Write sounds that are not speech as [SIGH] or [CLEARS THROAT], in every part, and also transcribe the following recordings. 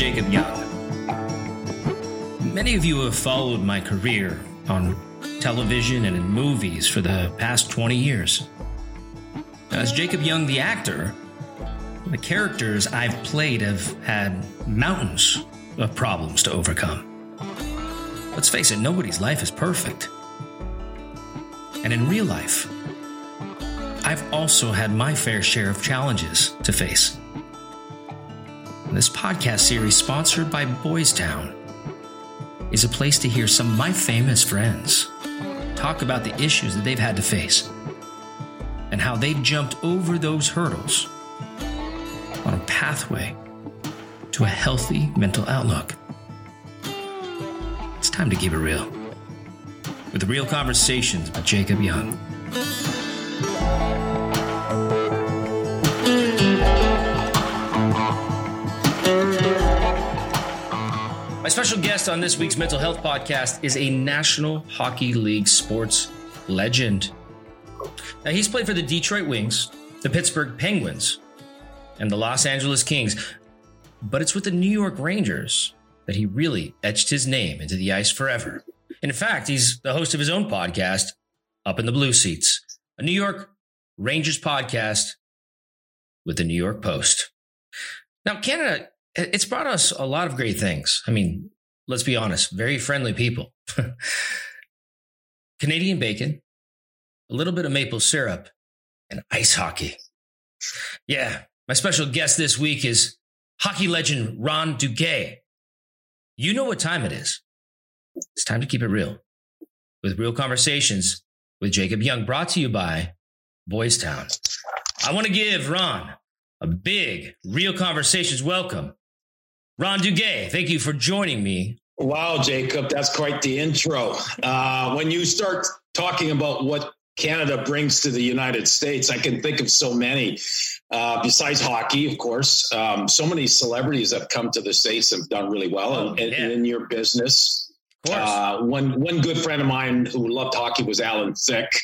Jacob Young. Many of you have followed my career on television and in movies for the past 20 years. As Jacob Young, the actor, the characters I've played have had mountains of problems to overcome. Let's face it, nobody's life is perfect. And in real life, I've also had my fair share of challenges to face. This podcast series, sponsored by Boys Town, is a place to hear some of my famous friends talk about the issues that they've had to face and how they've jumped over those hurdles on a pathway to a healthy mental outlook. It's time to keep it real with real conversations with Jacob Young. Special guest on this week's Mental Health Podcast is a National Hockey League sports legend. Now, he's played for the Detroit Wings, the Pittsburgh Penguins, and the Los Angeles Kings, but it's with the New York Rangers that he really etched his name into the ice forever. In fact, he's the host of his own podcast, Up in the Blue Seats, a New York Rangers podcast with the New York Post. Now, Canada it's brought us a lot of great things. I mean, let's be honest, very friendly people. [LAUGHS] Canadian bacon, a little bit of maple syrup, and ice hockey. Yeah, my special guest this week is hockey legend Ron Duguay. You know what time it is. It's time to keep it real with real conversations with Jacob Young, brought to you by Boys Town. I want to give Ron a big real conversations welcome Ron Duguay, thank you for joining me. Wow, Jacob, that's quite the intro. Uh, when you start talking about what Canada brings to the United States, I can think of so many. Uh, besides hockey, of course, um, so many celebrities that come to the states have done really well, oh, and, yeah. in your business. Uh, one one good friend of mine who loved hockey was Alan Thicke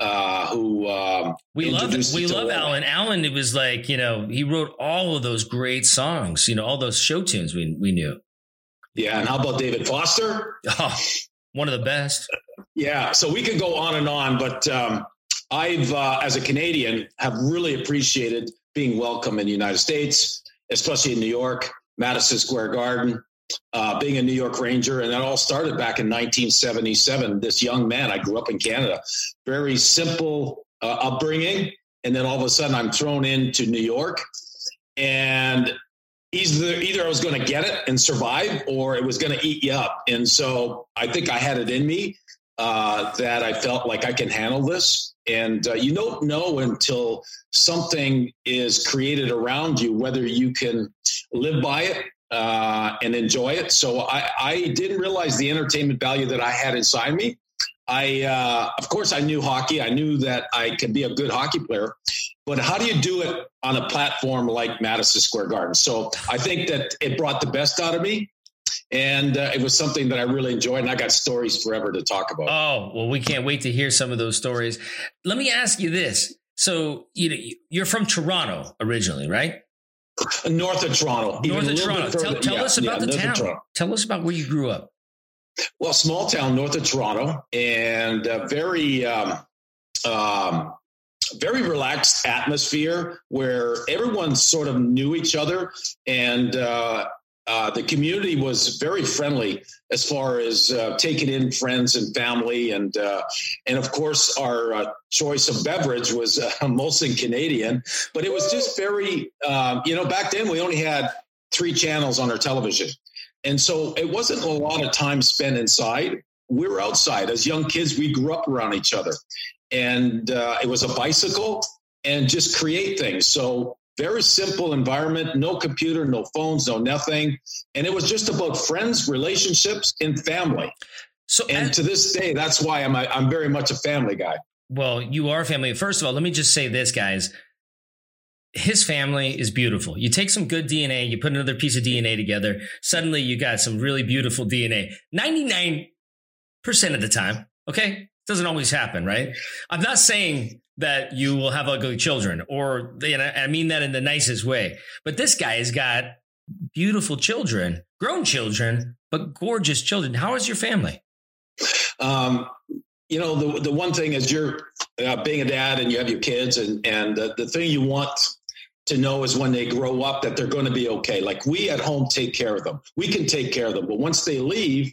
uh, who um, we love we love Alan. Alan, it was like you know he wrote all of those great songs, you know, all those show tunes we we knew. Yeah, and how about David Foster? [LAUGHS] Oh, one of the best. Yeah, so we could go on and on, but um, I've, uh, as a Canadian, have really appreciated being welcome in the United States, especially in New York, Madison Square Garden uh, being a New York Ranger, and that all started back in 1977. This young man, I grew up in Canada, very simple uh, upbringing, and then all of a sudden I'm thrown into New York, and either either I was going to get it and survive, or it was going to eat you up. And so I think I had it in me uh, that I felt like I can handle this. And uh, you don't know until something is created around you whether you can live by it uh, and enjoy it. So I, I didn't realize the entertainment value that I had inside me. I, uh, of course, I knew hockey. I knew that I could be a good hockey player, but how do you do it on a platform like Madison Square Garden? So I think that it brought the best out of me. And uh, it was something that I really enjoyed, and I got stories forever to talk about. Oh well, we can't wait to hear some of those stories. Let me ask you this: so you know, you're from Toronto originally, right? North of Toronto. North of Toronto. Tell, tell yeah, us about yeah, the town. Tell us about where you grew up. Well, small town north of Toronto, and very, um, um, very relaxed atmosphere where everyone sort of knew each other, and uh, uh, the community was very friendly as far as uh, taking in friends and family, and uh, and of course our uh, choice of beverage was uh, [LAUGHS] Molson Canadian. But it was just very, um, you know, back then we only had three channels on our television, and so it wasn't a lot of time spent inside. We were outside as young kids. We grew up around each other, and it was a bicycle and just create things. So very simple environment, no computer, no phones, no nothing. And it was just about friends, relationships, and family. So, and, to this day, that's why I'm a, I'm very much a family guy. Well, you are family. First of all, let me just say this, guys. His family is beautiful. You take some good DNA, you put another piece of DNA together, suddenly you got some really beautiful DNA. 99% of the time, okay? Doesn't always happen, right? I'm not saying that you will have ugly children, or and I mean that in the nicest way. But this guy has got beautiful children, grown children, but gorgeous children. How is your family? Um, you know, the the one thing is you're uh, being a dad and you have your kids, and and the, the thing you want to know is when they grow up that they're going to be okay. Like we at home take care of them. We can take care of them, but once they leave,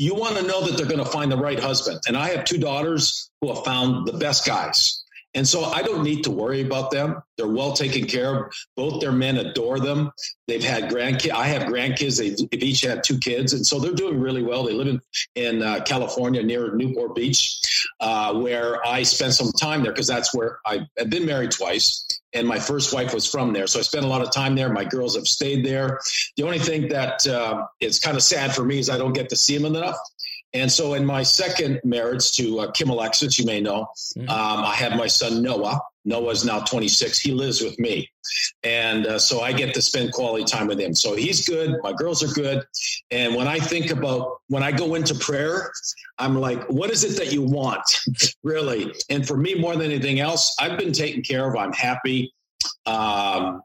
you want to know that they're going to find the right husband. And I have two daughters who have found the best guys. And so I don't need to worry about them. They're well taken care of. Both their men adore them. They've had grandkids. I have grandkids. They've, they've, each had two kids. And so they're doing really well. They live in, in uh, California near Newport Beach, uh, where I spent some time there because that's where I, I've been married twice. And my first wife was from there. So I spent a lot of time there. My girls have stayed there. The only thing that uh, is kind of sad for me is I don't get to see them enough. And so, in my second marriage to uh, Kim Alexis, you may know, mm-hmm. um, I have my son Noah. Noah is now 26. He lives with me. And uh, so I get to spend quality time with him. So he's good. My girls are good. And when I think about when I go into prayer, I'm like, what is it that you want, [LAUGHS] really? And for me, more than anything else, I've been taken care of. I'm happy. Um,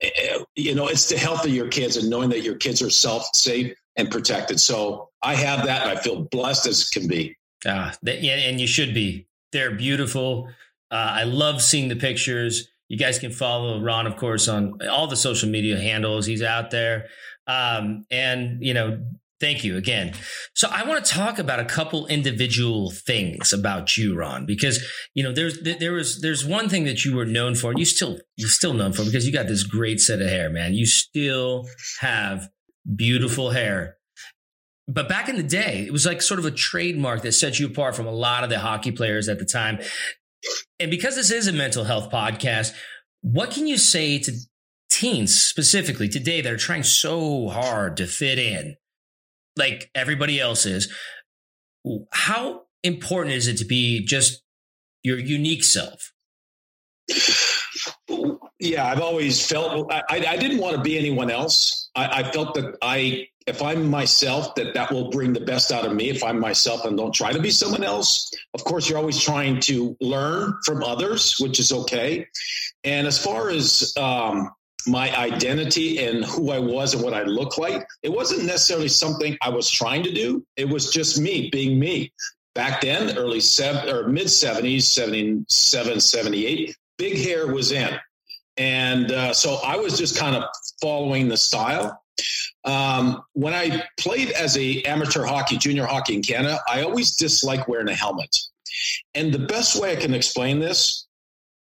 eh, you know, it's the health of your kids and knowing that your kids are self safe and protected. So I have that, and I feel blessed as can be. Ah, yeah, and you should be. They're beautiful. Uh, I love seeing the pictures. You guys can follow Ron, of course, on all the social media handles. He's out there, um, and you know, thank you again. So I want to talk about a couple individual things about you, Ron, because you know there's there was there's one thing that you were known for, and you still you're still known for because you got this great set of hair, man. You still have beautiful hair. But back in the day, it was like sort of a trademark that set you apart from a lot of the hockey players at the time. And because this is a mental health podcast, what can you say to teens specifically today that are trying so hard to fit in like everybody else is? How important is it to be just your unique self? Yeah, I've always felt I, I didn't want to be anyone else. I, I felt that I, if I'm myself, that that will bring the best out of me. If I'm myself and don't try to be someone else, of course, you're always trying to learn from others, which is okay. And as far as um, my identity and who I was and what I look like, it wasn't necessarily something I was trying to do. It was just me being me. Back then, early seven or mid 70s, 77, 78, big hair was in. And uh, so I was just kind of following the style. Um, when I played as a amateur hockey, junior hockey in Canada, I always disliked wearing a helmet. And the best way I can explain this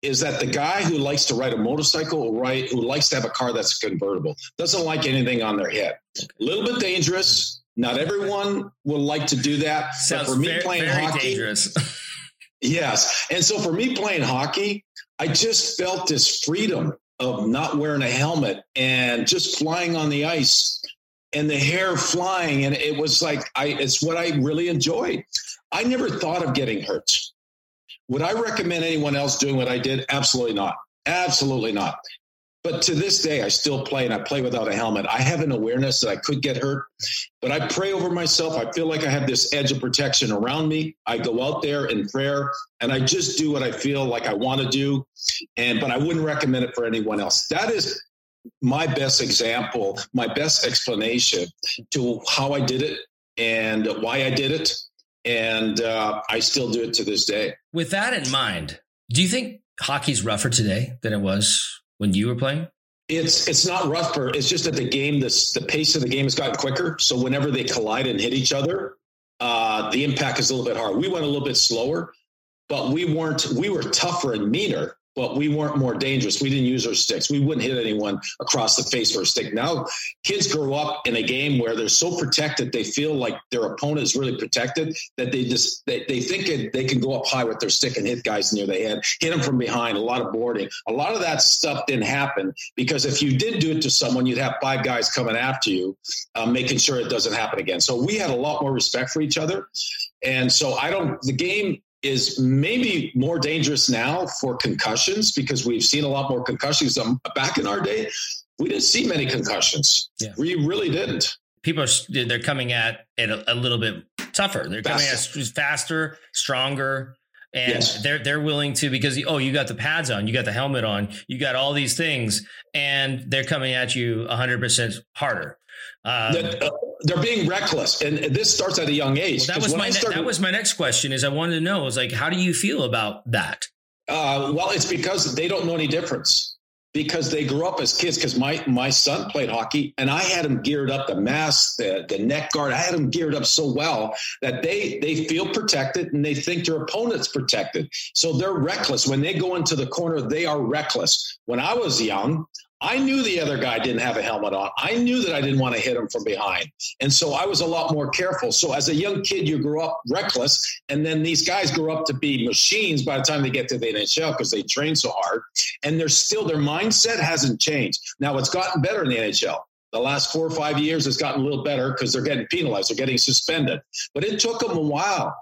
is that the guy who likes to ride a motorcycle, right, who likes to have a car that's convertible, doesn't like anything on their head. A little bit dangerous. Not everyone will like to do that. Sounds but for me very, playing very hockey, dangerous. [LAUGHS] yes. And so for me playing hockey, I just felt this freedom of not wearing a helmet and just flying on the ice and the hair flying. And it was like i it's what i really enjoyed. I never thought of getting hurt. Would i recommend anyone else doing what i did? Absolutely not. Absolutely not but to this day, I still play and I play without a helmet. I have an awareness that I could get hurt, but I pray over myself. I feel like I have this edge of protection around me. I go out there in prayer and I just do what I feel like I want to do. And, but I wouldn't recommend it for anyone else. That is my best example, my best explanation to how I did it and why I did it. And uh, I still do it to this day. With that in mind, do you think hockey's rougher today than it was when you were playing? It's it's not rougher. It's just that the game, this the pace of the game has gotten quicker. So whenever they collide and hit each other, uh, the impact is a little bit hard. We went a little bit slower, but we weren't. We were tougher and meaner but we weren't more dangerous. We didn't use our sticks. We wouldn't hit anyone across the face with a stick. Now, kids grow up in a game where they're so protected, they feel like their opponent is really protected that they just they, they think it, they can go up high with their stick and hit guys near the head, hit them from behind. A lot of boarding, a lot of that stuff didn't happen because if you did do it to someone, you'd have five guys coming after you, um, making sure it doesn't happen again. So we had a lot more respect for each other. And so I don't, the game is maybe more dangerous now for concussions because we've seen a lot more concussions. Um, back in our day, we didn't see many concussions. Yeah. We really didn't. People are they're coming at it a, a little bit tougher. They're faster. coming at faster, stronger. and yes. they're they're willing to because oh you got the pads on you got the helmet on you got all these things and they're coming at you 100% harder um, uh, they're, being reckless and this starts at a young age well, that was my started, that was my next question is i wanted to know is like how do you feel about that uh, well it's because they don't know any difference because they grew up as kids. Because my my son played hockey, and I had him geared up the mask, the the neck guard. I had him geared up so well that they they feel protected and they think their opponent's protected. So they're reckless when they go into the corner. They are reckless. When I was young, I knew the other guy didn't have a helmet on. I knew that I didn't want to hit him from behind. And so I was a lot more careful. So as a young kid, you grew up reckless. And then these guys grow up to be machines by the time they get to the NHL because they train so hard. And they're still, their mindset hasn't changed. Now it's gotten better in the NHL. The last four or five years, it's gotten a little better because they're getting penalized, they're getting suspended. But it took them a while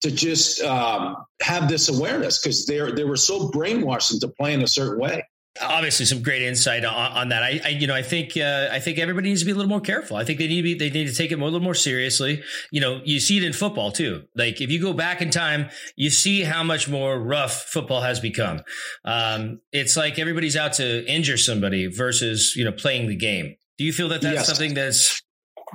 to just um, have this awareness because they they were so brainwashed into playing a certain way obviously some great insight on, on that. I, I, you know, I think, uh, I think everybody needs to be a little more careful. I think they need to be, they need to take it more, a little more seriously. You know, you see it in football too. Like if you go back in time, you see how much more rough football has become. Um, it's like everybody's out to injure somebody versus, you know, playing the game. Do you feel that that's yes. something that's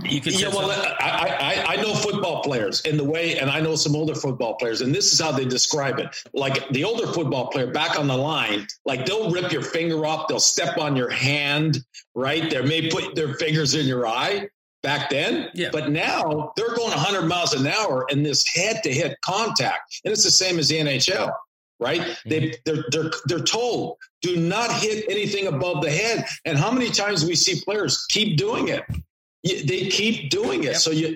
you could yeah, well, I, I, I know football players in the way, and I know some older football players, and this is how they describe it. Like the older football player back on the line, like they'll rip your finger off, they'll step on your hand, right? They may put their fingers in your eye back then. Yeah. But now they're going 100 miles an hour in this head to head contact. And it's the same as the NHL, right? Mm-hmm. They, they're, they're, they're told do not hit anything above the head. And how many times we see players keep doing it? They keep doing it. Yep. So you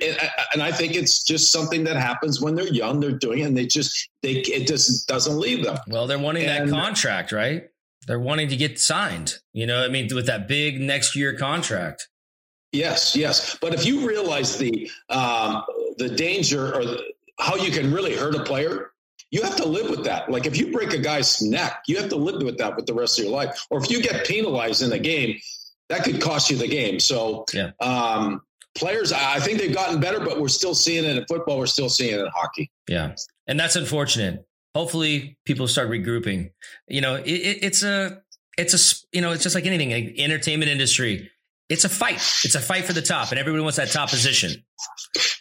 and I think it's just something that happens when they're young. They're doing it, and they just they it just doesn't leave them. Well, they're wanting and, that contract, right? They're wanting to get signed. You know, I mean, with that big next year contract. Yes, yes. But if you realize the um, the danger or the, how you can really hurt a player, you have to live with that. Like if you break a guy's neck, you have to live with that with the rest of your life. Or if you get penalized in a game, that could cost you the game. So, yeah. um, players, I think they've gotten better, but we're still seeing it in football. We're still seeing it in hockey. Yeah. And that's unfortunate. Hopefully people start regrouping. You know, it, it, it's a, it's a, you know, it's just like anything, like entertainment industry. It's a fight. It's a fight for the top, and everybody wants that top position.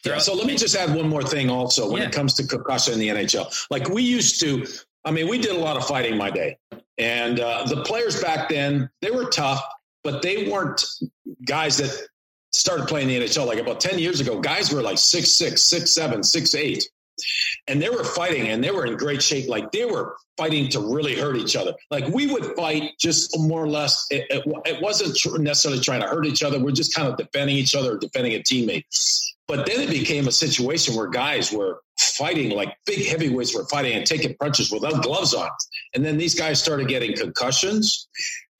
Yeah, so let me just add one more thing also when yeah. it comes to concussion in the NHL. Like we used to, I mean, we did a lot of fighting my day. And uh, the players back then, they were tough but they weren't guys that started playing the NHL like about 10 years ago. Guys were like six, six, six, seven, six, eight. And they were fighting and they were in great shape. Like they were fighting to really hurt each other. Like we would fight just more or less. It, it, it wasn't necessarily trying to hurt each other. We're just kind of defending each other, defending a teammate. But then it became a situation where guys were fighting, like big heavyweights were fighting and taking punches without gloves on. And then these guys started getting concussions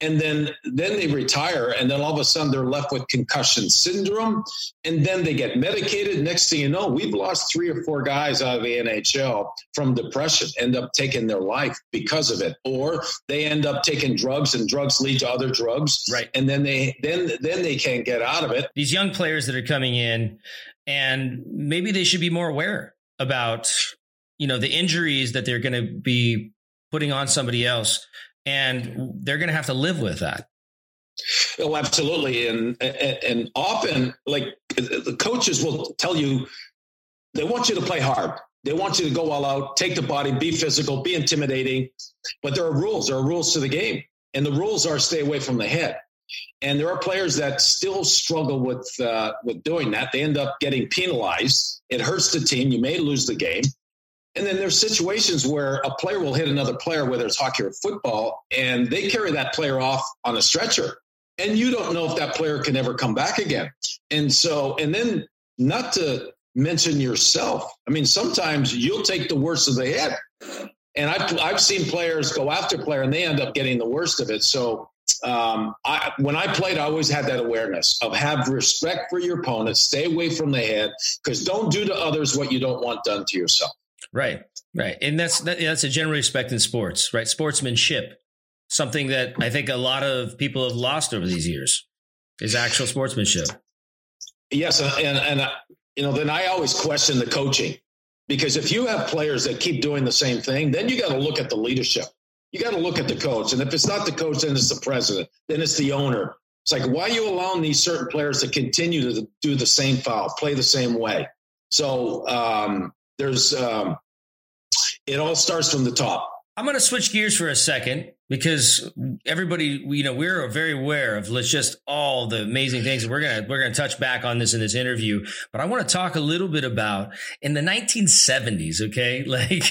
and then then they retire and then all of a sudden they're left with concussion syndrome and then they get medicated. Next thing you know we've lost three or four guys out of the nhl from depression end up taking their life because of it. Or they end up taking drugs and drugs lead to other drugs. Right. And then they then then they can't get out of it. These young players that are coming in and maybe they should be more aware about you know the injuries that they're going to be putting on somebody else and they're going to have to live with that. Oh, absolutely, and and often, like the coaches will tell you, they want you to play hard. They want you to go all out, take the body, be physical, be intimidating. But there are rules. There are rules to the game, and the rules are stay away from the head. And there are players that still struggle with uh, with doing that. They end up getting penalized. It hurts the team. You may lose the game. And then there's situations where a player will hit another player, whether it's hockey or football, and they carry that player off on a stretcher. And you don't know if that player can ever come back again. And so, and then not to mention yourself. I mean, sometimes you'll take the worst of the hit. And I've, I've seen players go after player and they end up getting the worst of it. So um, I, when I played, I always had that awareness of have respect for your opponent, stay away from the head, because don't do to others what you don't want done to yourself. Right, right, and that's that, that's a general respect in sports, right? Sportsmanship, something that I think a lot of people have lost over these years, is actual sportsmanship. Yes, and and uh, you know, then I always question the coaching. Because if you have players that keep doing the same thing, then you got to look at the leadership. You got to look at the coach. And if it's not the coach, then it's the president, then it's the owner. It's like, why are you allowing these certain players to continue to do the same foul, play the same way? So um, there's, um, it all starts from the top. I'm going to switch gears for a second because everybody, you know, we're very aware of let's just all the amazing things. We're gonna we're gonna touch back on this in this interview, but I want to talk a little bit about in the 1970s. Okay, [LAUGHS] like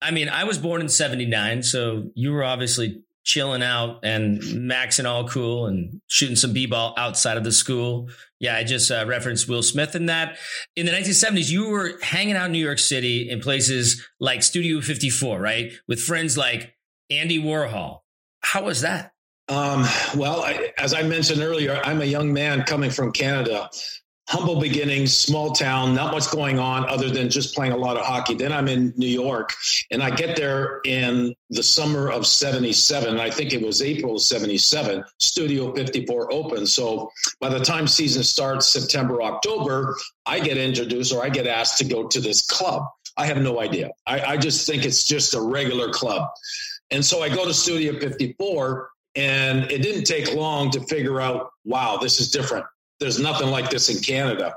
I mean, I was born in 79, so you were obviously chilling out and maxing all cool and shooting some b-ball outside of the school. Yeah, I just uh, referenced Will Smith in that. In the 1970s, you were hanging out in New York City in places like Studio 54, right? With friends like Andy Warhol. How was that? Um, well, I, as I mentioned earlier, I'm a young man coming from Canada humble beginnings, small town, not much going on other than just playing a lot of hockey. Then I'm in New York and I get there in the summer of 77. I think it was April of 77, Studio 54 opens. So by the time season starts, September, October, I get introduced or I get asked to go to this club. I have no idea. I, I just think it's just a regular club. And so I go to Studio 54 and it didn't take long to figure out, wow, this is different there's nothing like this in Canada.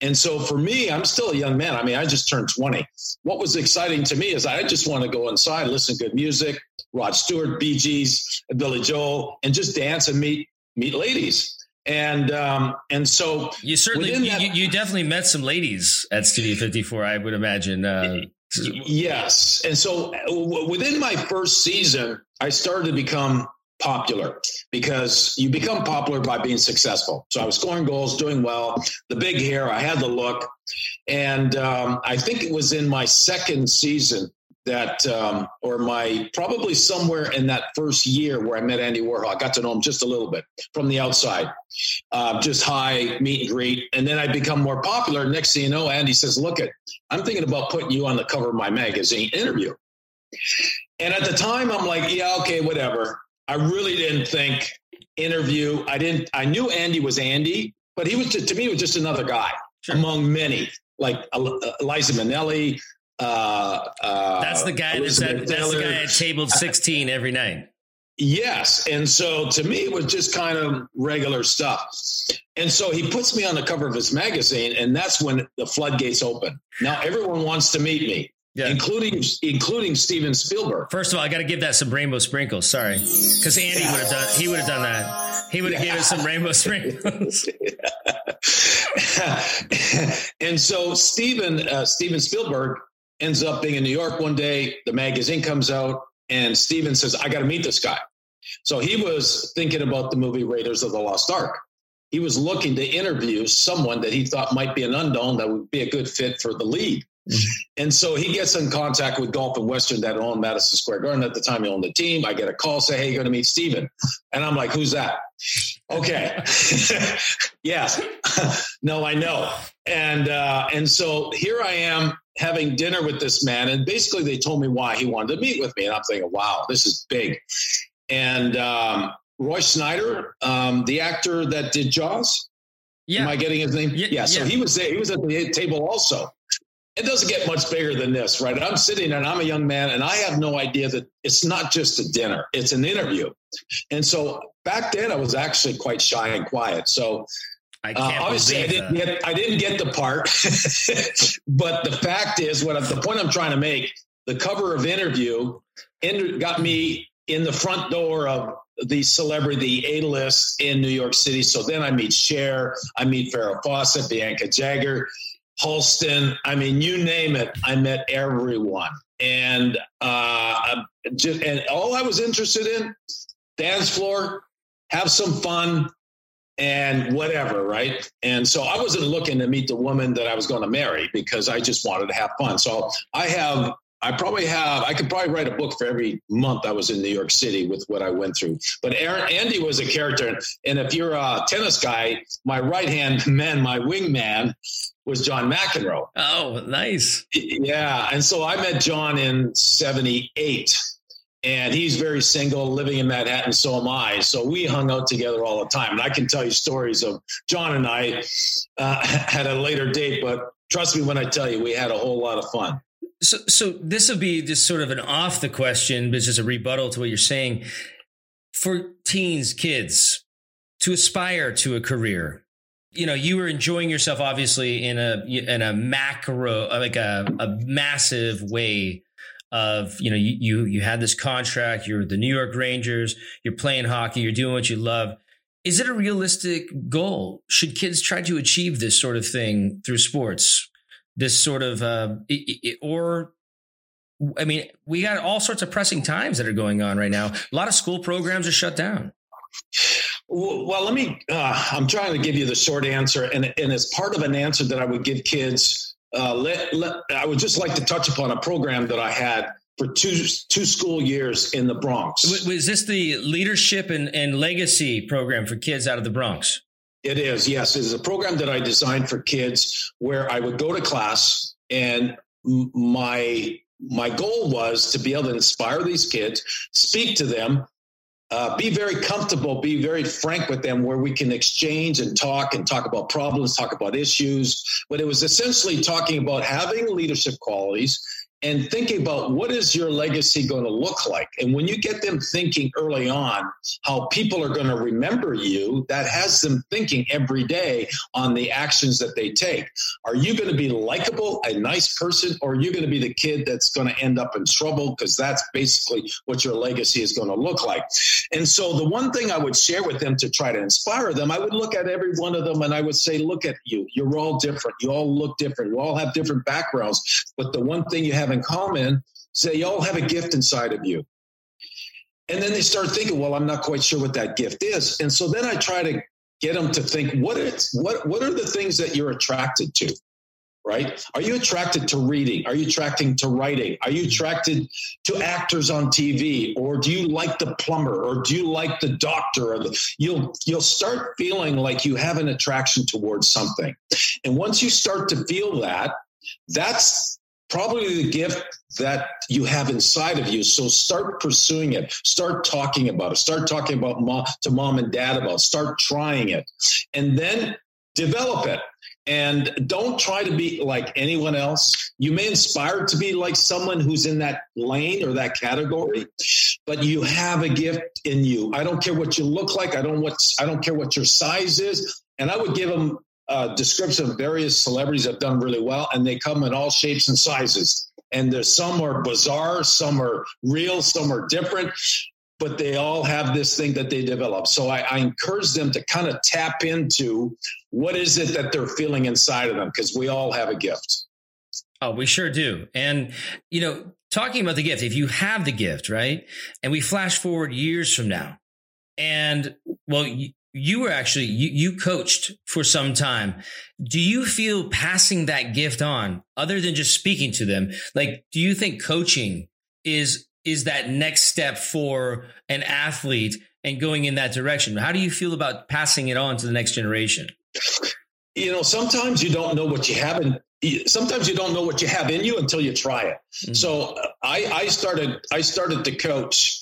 And so for me, I'm still a young man. I mean, I just turned 20. What was exciting to me is I just want to go inside, listen to good music, Rod Stewart, Bee Gees, Billy Joel, and just dance and meet meet ladies. And um, and so you certainly you, that, you, definitely met some ladies at Studio 54. I would imagine. Uh, yes, and so within my first season, I started to become popular because you become popular by being successful. So I was scoring goals, doing well, the big hair, I had the look. And um, I think it was in my second season that, um, or my probably somewhere in that first year where I met Andy Warhol. I got to know him just a little bit from the outside, uh, just hi, meet and greet. And then I become more popular. Next thing you know, Andy says, Look, it, I'm thinking about putting you on the cover of my magazine interview. And at the time, I'm like, yeah, okay, whatever. I really didn't think interview. I didn't. I knew Andy was Andy, but he was to, to me was just another guy sure. among many, like Liza Minnelli. Uh, uh, that's the guy that's, at, that's the guy at table [LAUGHS] sixteen every night. Yes, and so to me it was just kind of regular stuff. And so he puts me on the cover of his magazine, and that's when the floodgates open. Now everyone wants to meet me yeah. including including Steven Spielberg. First of all, I got to give that some rainbow sprinkles. Sorry, because Andy would have done. He would have done that. He would have yeah. given some rainbow sprinkles. [LAUGHS] and so Steven uh, Steven Spielberg ends up being in New York one day. The magazine comes out, and Steven says, "I got to meet this guy." So he was thinking about the movie Raiders of the Lost Ark. He was looking to interview someone that he thought might be an unknown that would be a good fit for the lead. And so he gets in contact with Gulf and Western that owned Madison Square Garden. At the time, he owned the team. I get a call, say, hey, you're going to meet Steven. And I'm like, who's that? Okay. [LAUGHS] yes. [LAUGHS] no, I know. And, uh, and so here I am having dinner with this man. And basically, they told me why he wanted to meet with me. And I'm thinking, wow, this is big. And um, Roy Snyder, um, the actor that did Jaws, yeah. Am I getting his name? Yeah. yeah so yeah. he was there. He was at the table also it doesn't get much bigger than this, right? I'm sitting and I'm a young man and I have no idea that it's not just a dinner, it's an interview. And so back then I was actually quite shy and quiet. So I uh, obviously I didn't, get, I didn't get the part, [LAUGHS] but the fact is what the point I'm trying to make, the cover of interview got me in the front door of the celebrity A-list in New York City. So then I meet Cher, I meet Farrah Fawcett, Bianca Jagger, Halston. I mean, you name it. I met everyone, and uh, just and all I was interested in dance floor, have some fun, and whatever, right? And so I wasn't looking to meet the woman that I was going to marry because I just wanted to have fun. So I have I probably have, I could probably write a book for every month I was in New York City with what I went through. But Aaron, Andy was a character. And if you're a tennis guy, my right hand [LAUGHS] man, my wingman was John McEnroe. Oh, nice. Yeah. And so I met John in 78 and he's very single, living in Manhattan. So am I. So we hung out together all the time. And I can tell you stories of John and I uh, [LAUGHS] at a later date, but trust me when I tell you, we had a whole lot of fun. So, so this will be just sort of an off the question, but just a rebuttal to what you're saying. For teens, kids to aspire to a career, you know, you were enjoying yourself obviously in a in a macro, uh, like a, a massive way of you know you, you you had this contract you're the new york rangers you're playing hockey you're doing what you love. Is it a realistic goal? Should kids try to achieve this sort of thing through sports this sort of uh, it, it, or i mean we got all sorts of pressing times that are going on right now a lot of school programs are shut down well let me uh, i'm trying to give you the short answer and, and as part of an answer that i would give kids uh, let, let, I would just like to touch upon a program that I had for two two school years in the Bronx. Was this the leadership and, and legacy program for kids out of the Bronx? It is, yes. It's a program that I designed for kids where I would go to class and my my goal was to be able to inspire these kids, speak to them, uh, be very comfortable, be very frank with them where we can exchange and talk and talk about problems, talk about issues. But it was essentially talking about having leadership qualities and thinking about what is your legacy going to look like? And when you get them thinking early on how people are going to remember you that has them thinking every day on the actions that they take. Are you going to be likable a nice person or are you going to be the kid that's going to end up in trouble? Because that's basically what your legacy is going to look like. And so the one thing i would share with them to try to inspire them i would look at every one of them and i would say look at you. You're all different. You all look different. You all have different backgrounds. But the one thing you have in common say you all have a gift inside of you. And then they start thinking, well, I'm not quite sure what that gift is. And so then I try to get them to think, what is what what are the things that you're attracted to? Right? Are you attracted to reading? Are you attracted to writing? Are you attracted to actors on TV? Or do you like the plumber? Or do you like the doctor? Or the, you'll you'll start feeling like you have an attraction towards something. And once you start to feel that, that's probably the gift that you have inside of you. So start pursuing it. Start talking about it. Start talking about mom, to mom and dad about it. Start trying it. And then develop it. And don't try to be like anyone else. You may inspire to be like someone who's in that lane or that category, but you have a gift in you. I don't care what you look like. I don't what I don't care what your size is. And I would give them uh, description of various celebrities have done really well, and they come in all shapes and sizes. And there's some are bizarre, some are real, some are different, but they all have this thing that they develop. So I, I encourage them to kind of tap into what is it that they're feeling inside of them, because we all have a gift. Oh, we sure do. And, you know, talking about the gift, if you have the gift, right? And we flash forward years from now, and well, you were actually you, you coached for some time. Do you feel passing that gift on other than just speaking to them like do you think coaching is is that next step for an athlete and going in that direction? How do you feel about passing it on to the next generation? You know sometimes you don't know what you have and sometimes you don't know what you have in you until you try it. Mm-hmm. so i i started i started to coach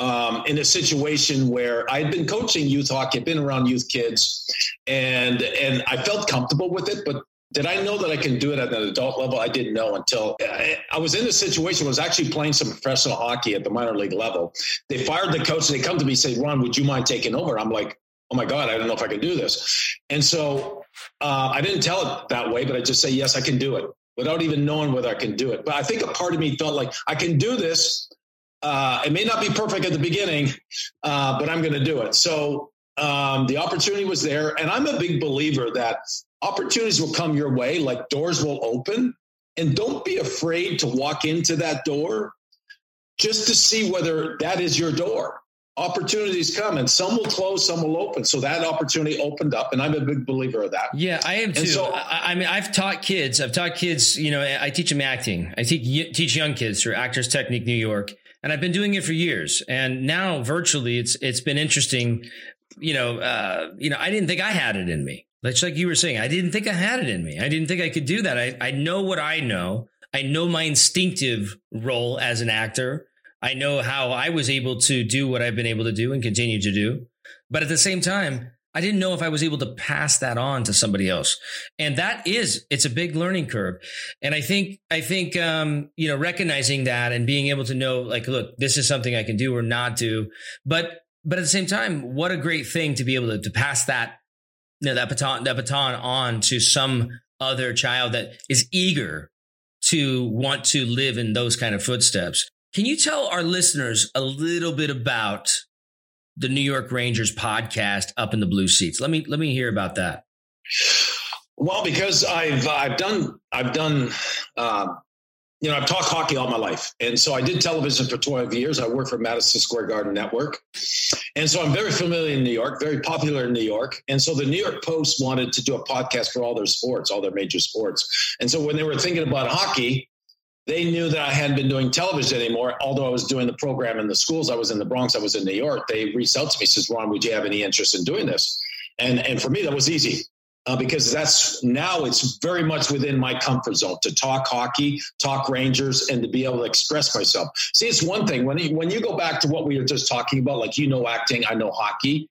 um, in a situation where I'd been coaching youth hockey, I'd been around youth kids, and and I felt comfortable with it. But did I know that I can do it at an adult level? I didn't know until I, I was in a situation. I was actually playing some professional hockey at the minor league level. They fired the coach. and They come to me and say, "Ron, would you mind taking over?" I'm like, "Oh my god, I don't know if I can do this." And so uh, I didn't tell it that way, but I just say, "Yes, I can do it." Without even knowing whether I can do it. But I think a part of me felt like I can do this uh, it may not be perfect at the beginning, uh, but I'm going to do it. So um, the opportunity was there. And I'm a big believer that opportunities will come your way, like doors will open. And don't be afraid to walk into that door just to see whether that is your door. Opportunities come and some will close, some will open. So that opportunity opened up, and I'm a big believer of that. Yeah, I am too. So, I, I, mean, I've taught kids. I've taught kids. You know, I teach them acting. I teach teach young kids through Actors Technique New York, and I've been doing it for years. And now virtually, it's it's been interesting. You know, uh, you know, I didn't think I had it in me. That's like you were saying. I didn't think I had it in me. I didn't think I could do that. I I know what I know. I know my instinctive role as an actor. I know how I was able to do what I've been able to do and continue to do. But at the same time, I didn't know if I was able to pass that on to somebody else. And that is, it's a big learning curve. And I think, I think, um, you know, recognizing that and being able to know, like, look, this is something I can do or not do. But, but at the same time, what a great thing to be able to, to pass that, you know, that baton, that baton on to some other child that is eager to want to live in those kind of footsteps. Can you tell our listeners a little bit about the New York Rangers podcast up in the blue seats. Let me let me hear about that. Well, because I've I've done I've done uh, you know I've talked hockey all my life, and so I did television for twelve years. I worked for Madison Square Garden Network, and so I'm very familiar in New York, very popular in New York. And so the New York Post wanted to do a podcast for all their sports, all their major sports. And so when they were thinking about hockey, they knew that I hadn't been doing television anymore. Although I was doing the program in the schools, I was in the Bronx, I was in New York. They reached out to me, says, "Ron, would you have any interest in doing this?" And and for me, that was easy uh, because that's now it's very much within my comfort zone to talk hockey, talk Rangers, and to be able to express myself. See, it's one thing when you, when you go back to what we were just talking about, like you know acting, I know hockey,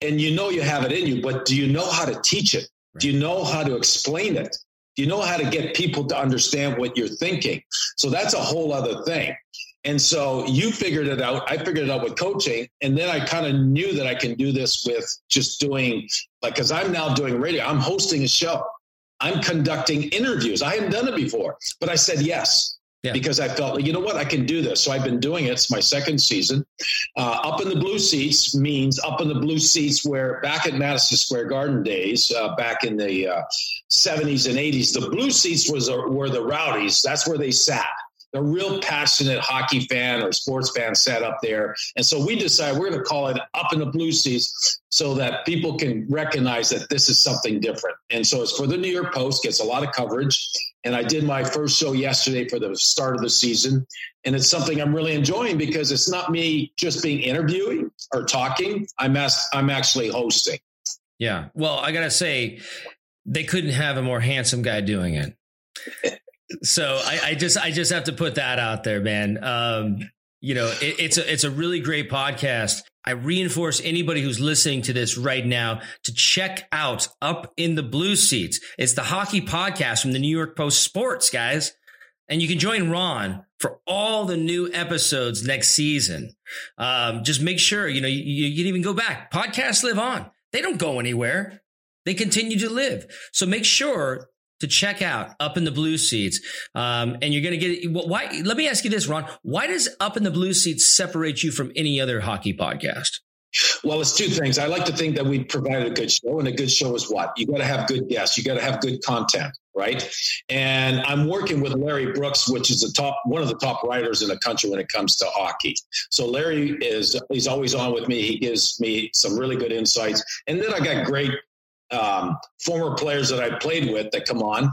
and you know you have it in you, but do you know how to teach it? Do you know how to explain it? You know how to get people to understand what you're thinking? So that's a whole other thing. And so you figured it out. I figured it out with coaching. And then I kind of knew that I can do this with just doing, like, because I'm now doing radio, I'm hosting a show, I'm conducting interviews. I hadn't done it before, but I said yes yeah. because I felt, like you know what, I can do this. So I've been doing it. It's my second season. Uh, up in the blue seats means up in the blue seats where back at Madison Square Garden days, uh, back in the uh, 70s and 80s, the blue seats was were the rowdies. That's where they sat a real passionate hockey fan or sports fan sat up there. And so we decided we're going to call it Up in the Blue Seats so that people can recognize that this is something different. And so it's for the New York Post, gets a lot of coverage. And I did my first show yesterday for the start of the season. And it's something I'm really enjoying because it's not me just being interviewing or talking. I'm, as- I'm actually hosting. Yeah. Well, I got to say, they couldn't have a more handsome guy doing it. So I, I, just I just have to put that out there, man. Um, you know, it, it's a it's a really great podcast. I reinforce anybody who's listening to this right now to check out Up in the Blue Seats. It's the hockey podcast from the New York Post Sports, guys. And you can join Ron for all the new episodes next season. Um, just make sure, you know, you, you can even go back. Podcasts live on. They don't go anywhere. They continue to live. So make sure to check out Up in the Blue Seats. Um, and you're going to get why? Let me ask you this, Ron. Why does Up in the Blue Seats separate you from any other hockey podcast? Well, it's two things. I like to think that we provide a good show, and a good show is what you got to have good guests, you got to have good content, right? And I'm working with Larry Brooks, which is the top one of the top writers in the country when it comes to hockey. So Larry is he's always on with me. He gives me some really good insights, and then I got great um, former players that I played with that come on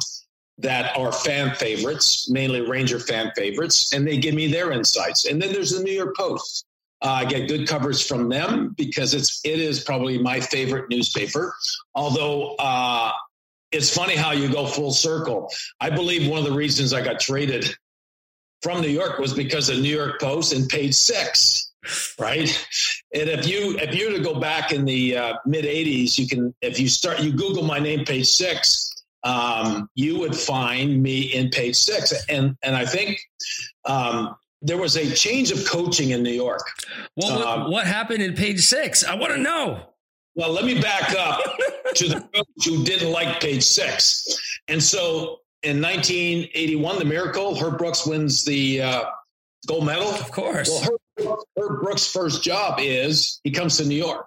that are fan favorites, mainly Ranger fan favorites, and they give me their insights. And then there's the New York Post. Uh, I get good coverage from them because it's it is probably my favorite newspaper. Although uh, it's funny how you go full circle. I believe one of the reasons I got traded from New York was because the New York Post and Page Six right? And if you if you were to go back in the uh, mid '80s, you can if you start you Google my name, page six, um, you would find me in page six, and and I think. Um, there was a change of coaching in New York. Well, um, what happened in page six? I want to know. Well, let me back up [LAUGHS] to the coach who didn't like page six. And so in 1981, the miracle, Herb Brooks wins the uh, gold medal. Of course. Well, Herb Herb Brooks' first job is he comes to New York,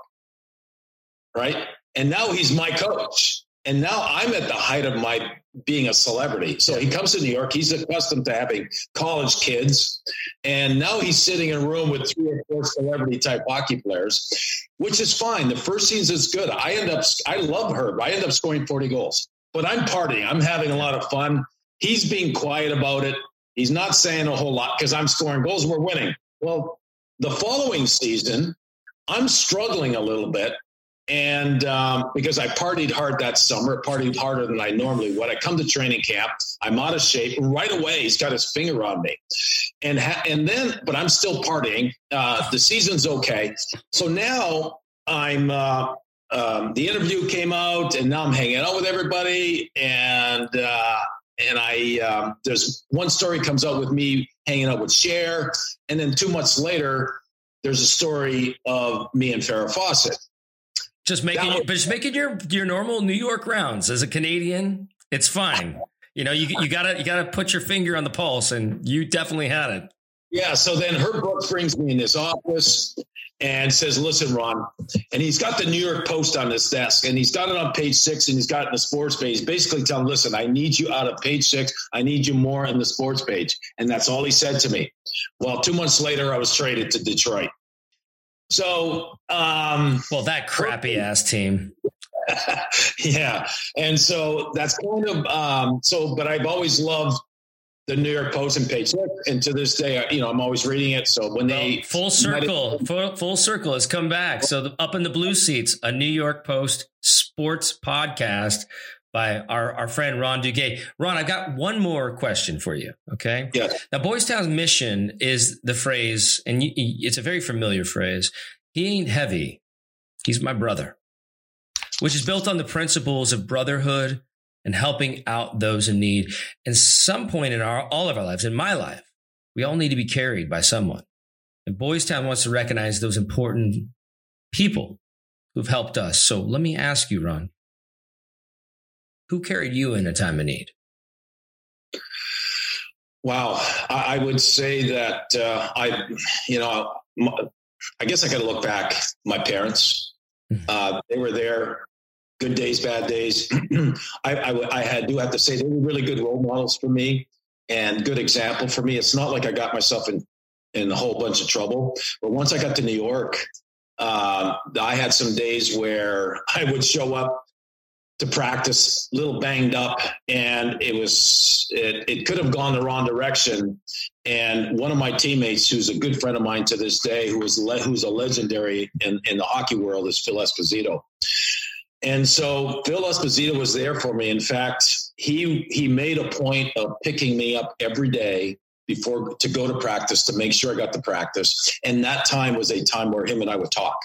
right? And now he's my coach. And now I'm at the height of my being a celebrity. So he comes to New York. He's accustomed to having college kids. And now he's sitting in a room with three or four celebrity type hockey players, which is fine. The first season is good. I end up, I love Herb. I end up scoring 40 goals, but I'm partying. I'm having a lot of fun. He's being quiet about it. He's not saying a whole lot because I'm scoring goals. We're winning. Well, the following season, I'm struggling a little bit. And um, because I partied hard that summer, partied harder than I normally would. I come to training camp, I'm out of shape. Right away, he's got his finger on me, and ha- and then, but I'm still partying. Uh, the season's okay, so now I'm uh, um, the interview came out, and now I'm hanging out with everybody. And uh, and I um, there's one story comes out with me hanging out with Cher, and then two months later, there's a story of me and Farrah Fawcett. Just making, was, just making your your normal New York rounds as a Canadian. It's fine. You know, you you gotta you gotta put your finger on the pulse, and you definitely had it. Yeah. So then Herb Brooks brings me in this office, and says, Listen, Ron, and he's got the New York Post on his desk and he's got it on page six and he's got it in the sports page, basically telling, Listen, I need you out of page six. I need you more in the sports page. And that's all he said to me. Well, two months later, I was traded to Detroit. So, um, well, that crappy [LAUGHS] ass team. yeah. And so that's kind of, um, so, but I've always loved the New York Post and page six, and to this day, you know, I'm always reading it. So when well, they full circle, full, full circle has come back. So the, up in the blue seats, a New York Post sports podcast by our, our friend Ron Duguay. Ron, I've got one more question for you. Okay. Yeah. Now, Boys Town's mission is the phrase, and you, it's a very familiar phrase. He ain't heavy. He's my brother, which is built on the principles of brotherhood and helping out those in need. And some point in our all of our lives, in my life, we all need to be carried by someone. And Boys Town wants to recognize those important people who've helped us. So let me ask you, Ron, who carried you in a time of need? Wow, I would say that uh, I, you know, I guess I got to look back. My parents, mm-hmm. uh, they were there good days, bad days. [CLEARS THROAT] I, I, I had do have to say they were really good role models for me and good example for me. It's not like I got myself in in a whole bunch of trouble, but once I got to New York, uh, I had some days where [LAUGHS] I would show up to practice a little banged up and it was it, it could have gone the wrong direction and one of my teammates who's a good friend of mine to this day who is le- who's a legendary in, in the hockey world is phil esposito and so Phil Esposito was there for me. In fact, he he made a point of picking me up every day before to go to practice to make sure I got the practice. And that time was a time where him and I would talk.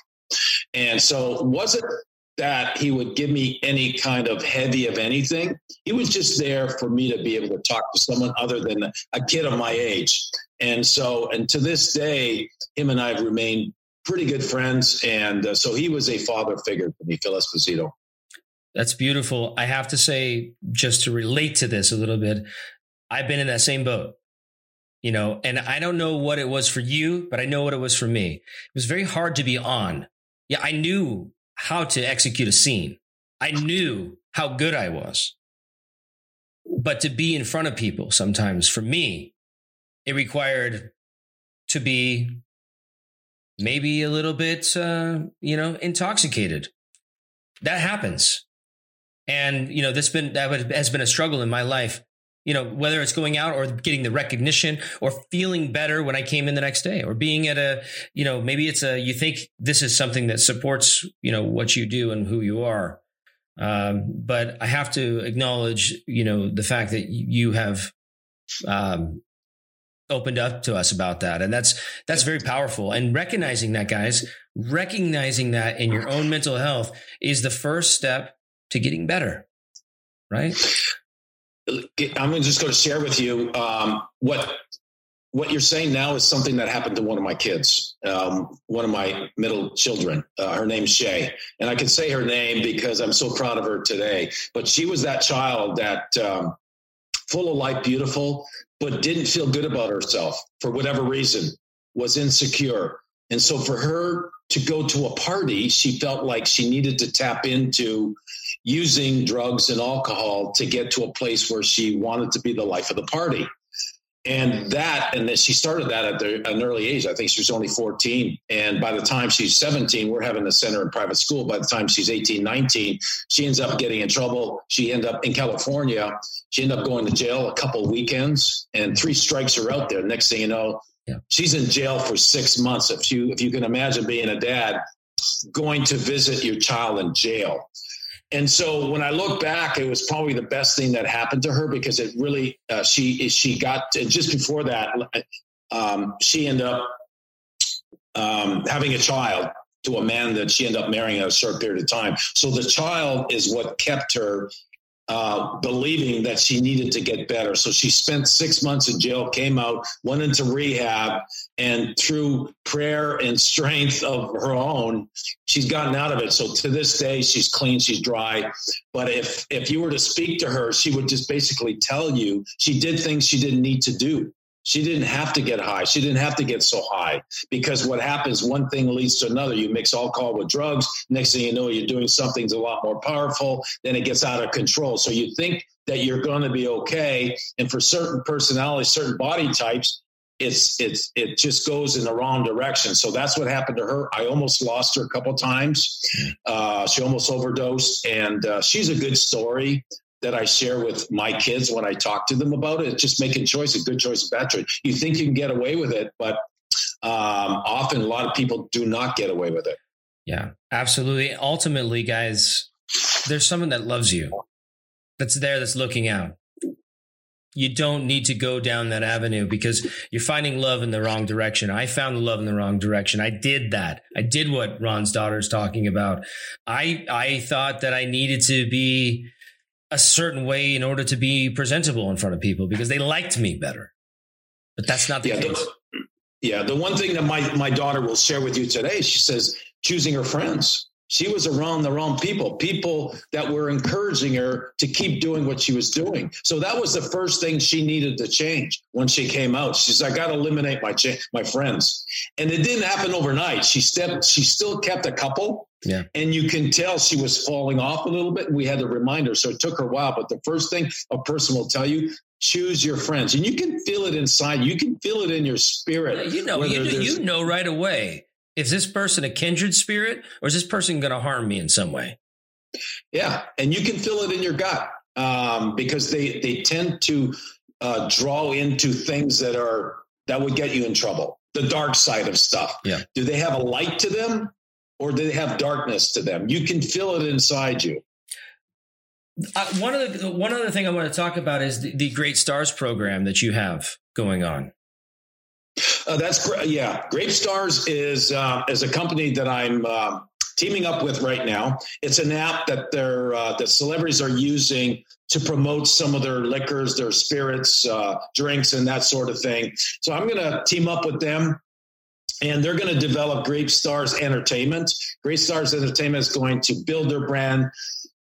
And so was it that he would give me any kind of heavy of anything. He was just there for me to be able to talk to someone other than a kid of my age. And so, and to this day, him and I have remained pretty good friends. And uh, so he was a father figure for me, Phil Esposito. That's beautiful. I have to say, just to relate to this a little bit, I've been in that same boat, you know, and I don't know what it was for you, but I know what it was for me. It was very hard to be on. Yeah, I knew how to execute a scene, I knew how good I was. But to be in front of people sometimes for me, it required to be maybe a little bit, uh, you know, intoxicated. That happens. And, you know, this been, that has been a struggle in my life, you know, whether it's going out or getting the recognition or feeling better when I came in the next day or being at a, you know, maybe it's a, you think this is something that supports, you know, what you do and who you are. Um, but I have to acknowledge, you know, the fact that you have, um, opened up to us about that. And that's that's very powerful. And recognizing that guys recognizing that in your own mental health is the first step to getting better right? I'm just going to share with you um, what what you're saying now is something that happened to one of my kids um, one of my middle children. Uh, her name's shay. And i can say her name because i'm so proud of her today. But she was that child that um, full of life beautiful but didn't feel good about herself for whatever reason, was insecure. And so for her to go to a party, she felt like she needed to tap into using drugs and alcohol to get to a place where she wanted to be the life of the party Mm. and that and then she started that at the, an early age. I think she was only 14 and by the time she's 17 we're having a center in private school. By the time she's 18 19 she ends up getting in trouble. She ended up in california. She ended up going to jail a couple weekends and three strikes are out there. Next thing you know yeah. she's in jail for six months. If you if you can imagine being a dad going to visit your child in jail and so when I look back, it was probably the best thing that happened to her because it really uh, she she got just before that um, she ended up um, having a child to a man that she ended up marrying in a short period of time. So the child is what kept her uh, believing that she needed to get better. So she spent six months in jail, came out, went into rehab, and through prayer and strength of her own, she's gotten out of it. So to this day, she's clean, she's dry. But if if you were to speak to her, she would just basically tell you she did things she didn't need to do. She didn't have to get high. She didn't have to get so high because what happens, one thing leads to another. You mix alcohol with drugs. Next thing you know, you're doing something a lot more powerful. Then it gets out of control. So you think that you're going to be okay. And for certain personalities, certain body types, it's it's it just goes in the wrong direction. So that's what happened to her. I almost lost her a couple times. Uh, she almost overdosed, and uh, she's a good story that I share with my kids when I talk to them about it. just making choice, a good choice, bad choice. You think you can get away with it, but um, often a lot of people do not get away with it. Yeah, absolutely. Ultimately, guys, there's someone that loves you, that's there, that's looking out. You don't need to go down that avenue because you're finding love in the wrong direction. I found love in the wrong direction. I did that. I did what Ron's daughter is talking about. I I thought that I needed to be a certain way in order to be presentable in front of people because they liked me better. But that's not the yeah, case. The, yeah, the one thing that my my daughter will share with you today, she says choosing her friends. She was around the wrong people, people that were encouraging her to keep doing what she was doing. So that was the first thing she needed to change when she came out. She's, I got to eliminate my cha- my friends, and it didn't happen overnight. She stepped, she still kept a couple, yeah. And you can tell she was falling off a little bit. We had to remind her. So it took her a while. But the first thing a person will tell you, choose your friends. And you can feel it inside. You can feel it in your spirit. Yeah, you know, you, you know right away. Is this person a kindred spirit or is this person going to harm me in some way? Yeah. And you can feel it in your gut um, because they, they tend to uh, draw into things that are, that would get you in trouble. The dark side of stuff. Yeah. Do they have a light to them? or do they have darkness to them? You can feel it inside you. Uh, one of the one other thing I want to talk about is the, the Great Stars program that you have going on. Uh, that's great. Yeah, Grape Stars is uh, is a company that I'm uh, teaming up with right now. It's an app that they're uh, that celebrities are using to promote some of their liquors, their spirits, uh, drinks, and that sort of thing. So I'm going to team up with them and they're going to develop Grape Stars Entertainment. Grape Stars Entertainment is going to build their brand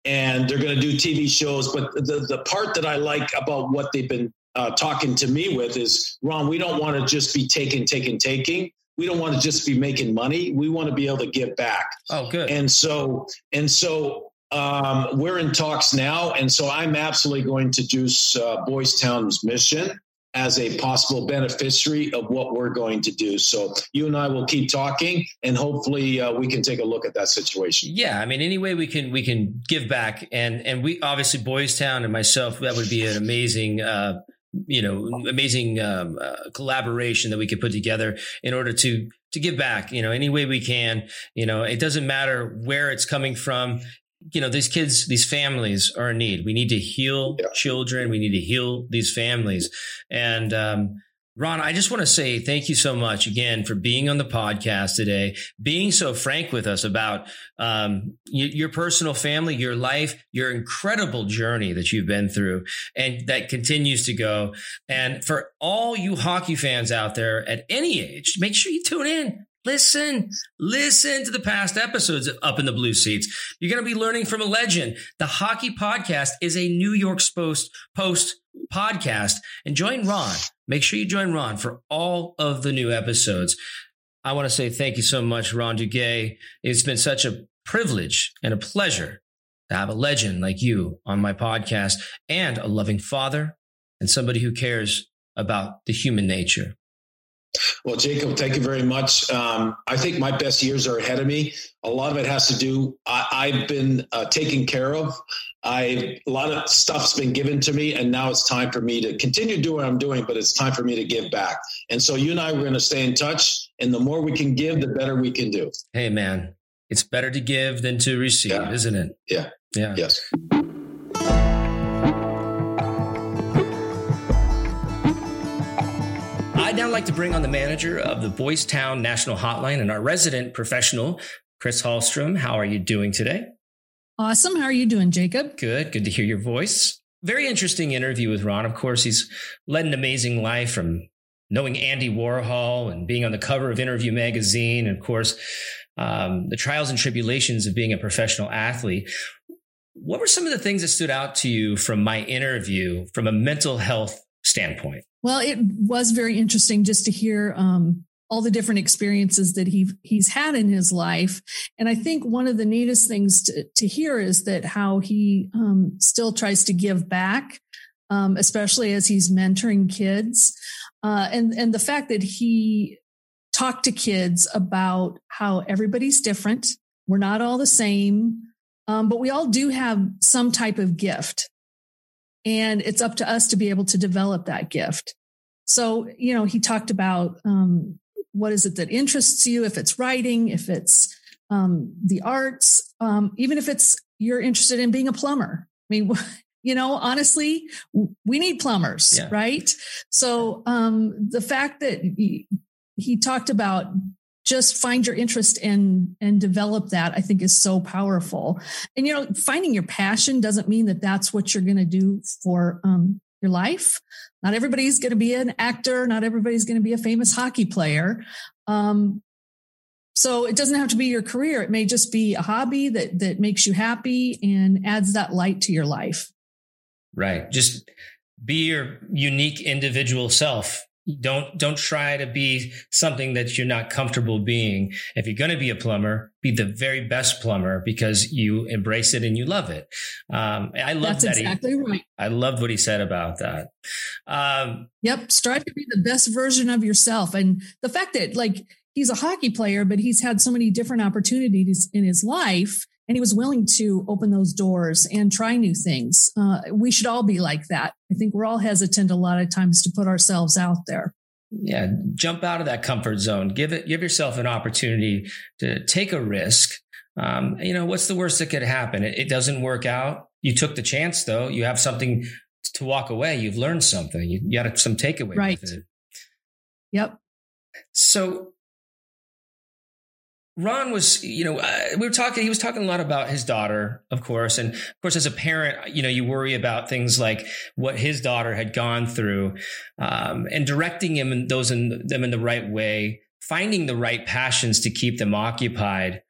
and they're going to do TV shows. But the, the part that I like about what they've been uh, talking to me with is Ron, we don't want to just be taking, taking, taking. We don't want to just be making money. We want to be able to give back. Oh, good. And so, and so um, we're in talks now. And so I'm absolutely going to do uh, Boys Town's mission as a possible beneficiary of what we're going to do. So you and I will keep talking, and hopefully uh, we can take a look at that situation. Yeah, I mean, any way we can we can give back, and and we obviously Boys Town and myself that would be an amazing. Uh, you know, amazing um, uh, collaboration that we could put together in order to to give back. You know, any way we can. You know, it doesn't matter where it's coming from you know, these kids, these families are in need. We need to heal yeah. children. We need to heal these families. And, um, Ron, I just want to say thank you so much again for being on the podcast today, being so frank with us about um, y- your personal family, your life, your incredible journey that you've been through and that continues to go. And for all you hockey fans out there at any age, make sure you tune in. Listen, listen to the past episodes of Up in the Blue Seats. You're going to be learning from a legend. The Hockey Podcast is a New York Post post podcast. And join Ron. Make sure you join Ron for all of the new episodes. I want to say thank you so much, Ron Duguay. It's been such a privilege and a pleasure to have a legend like you on my podcast and a loving father and somebody who cares about the human nature. Well, Jacob, thank you very much. Um, I think my best years are ahead of me. A lot of it has to do. I, have been uh, taken care of. I a lot of stuff's been given to me, and now it's time for me to continue doing what I'm doing. But it's time for me to give back. And so you and I we're going to stay in touch. And the more we can give, the better we can do. Hey, man, it's better to give than to receive, yeah. isn't it? Yeah. Yeah. Yes. I'd now like to bring on the manager of the Boys Town National Hotline and our resident professional, Chris Hallstrom. How are you doing today? Awesome. How are you doing, Jacob? Good. Good to hear your voice. Very interesting interview with Ron. Of course, he's led an amazing life from knowing Andy Warhol and being on the cover of Interview magazine, and of course, um, the trials and tribulations of being a professional athlete. What were some of the things that stood out to you from my interview from a mental health standpoint? Well, it was very interesting just to hear um, all the different experiences that he he's had in his life, and I think one of the neatest things to, to hear is that how he um, still tries to give back, um, especially as he's mentoring kids, uh, and and the fact that he talked to kids about how everybody's different, we're not all the same, um, but we all do have some type of gift. And it's up to us to be able to develop that gift. So, you know, he talked about um, what is it that interests you, if it's writing, if it's um, the arts, um, even if it's you're interested in being a plumber. I mean, [LAUGHS] you know, honestly, we need plumbers, yeah. right? So um, the fact that he, he talked about just find your interest and and develop that i think is so powerful and you know finding your passion doesn't mean that that's what you're going to do for um, your life. Not everybody's going to be an actor. Not everybody's going to be a famous hockey player. Um, so it doesn't have to be your career. It may just be a hobby that that makes you happy and adds that light to your life. Right. Just be your unique individual self don't don't try to be something that you're not comfortable being. If you're going to be a plumber, be the very best plumber because you embrace it and you love it. Um, I love that. Exactly he, right. I loved what he said about that. Um, yep, strive to be the best version of yourself, and the fact that like he's a hockey player, but he's had so many different opportunities in his life and he was willing to open those doors and try new things. Uh, we should all be like that. I think we're all hesitant a lot of times to put ourselves out there. Yeah, jump out of that comfort zone. Give it, give yourself an opportunity to take a risk. Um, you know, what's the worst that could happen? It, it, doesn't work out. You took the chance, though. You have something to walk away. You've learned something. You, you got some takeaway right. with it. Yep. So Ron was, you know, uh, we were talking, he was talking a lot about his daughter, of course. And of course, as a parent, you know, you worry about things like what his daughter had gone through um, and directing him and those in them in the right way, finding the right passions to keep them occupied.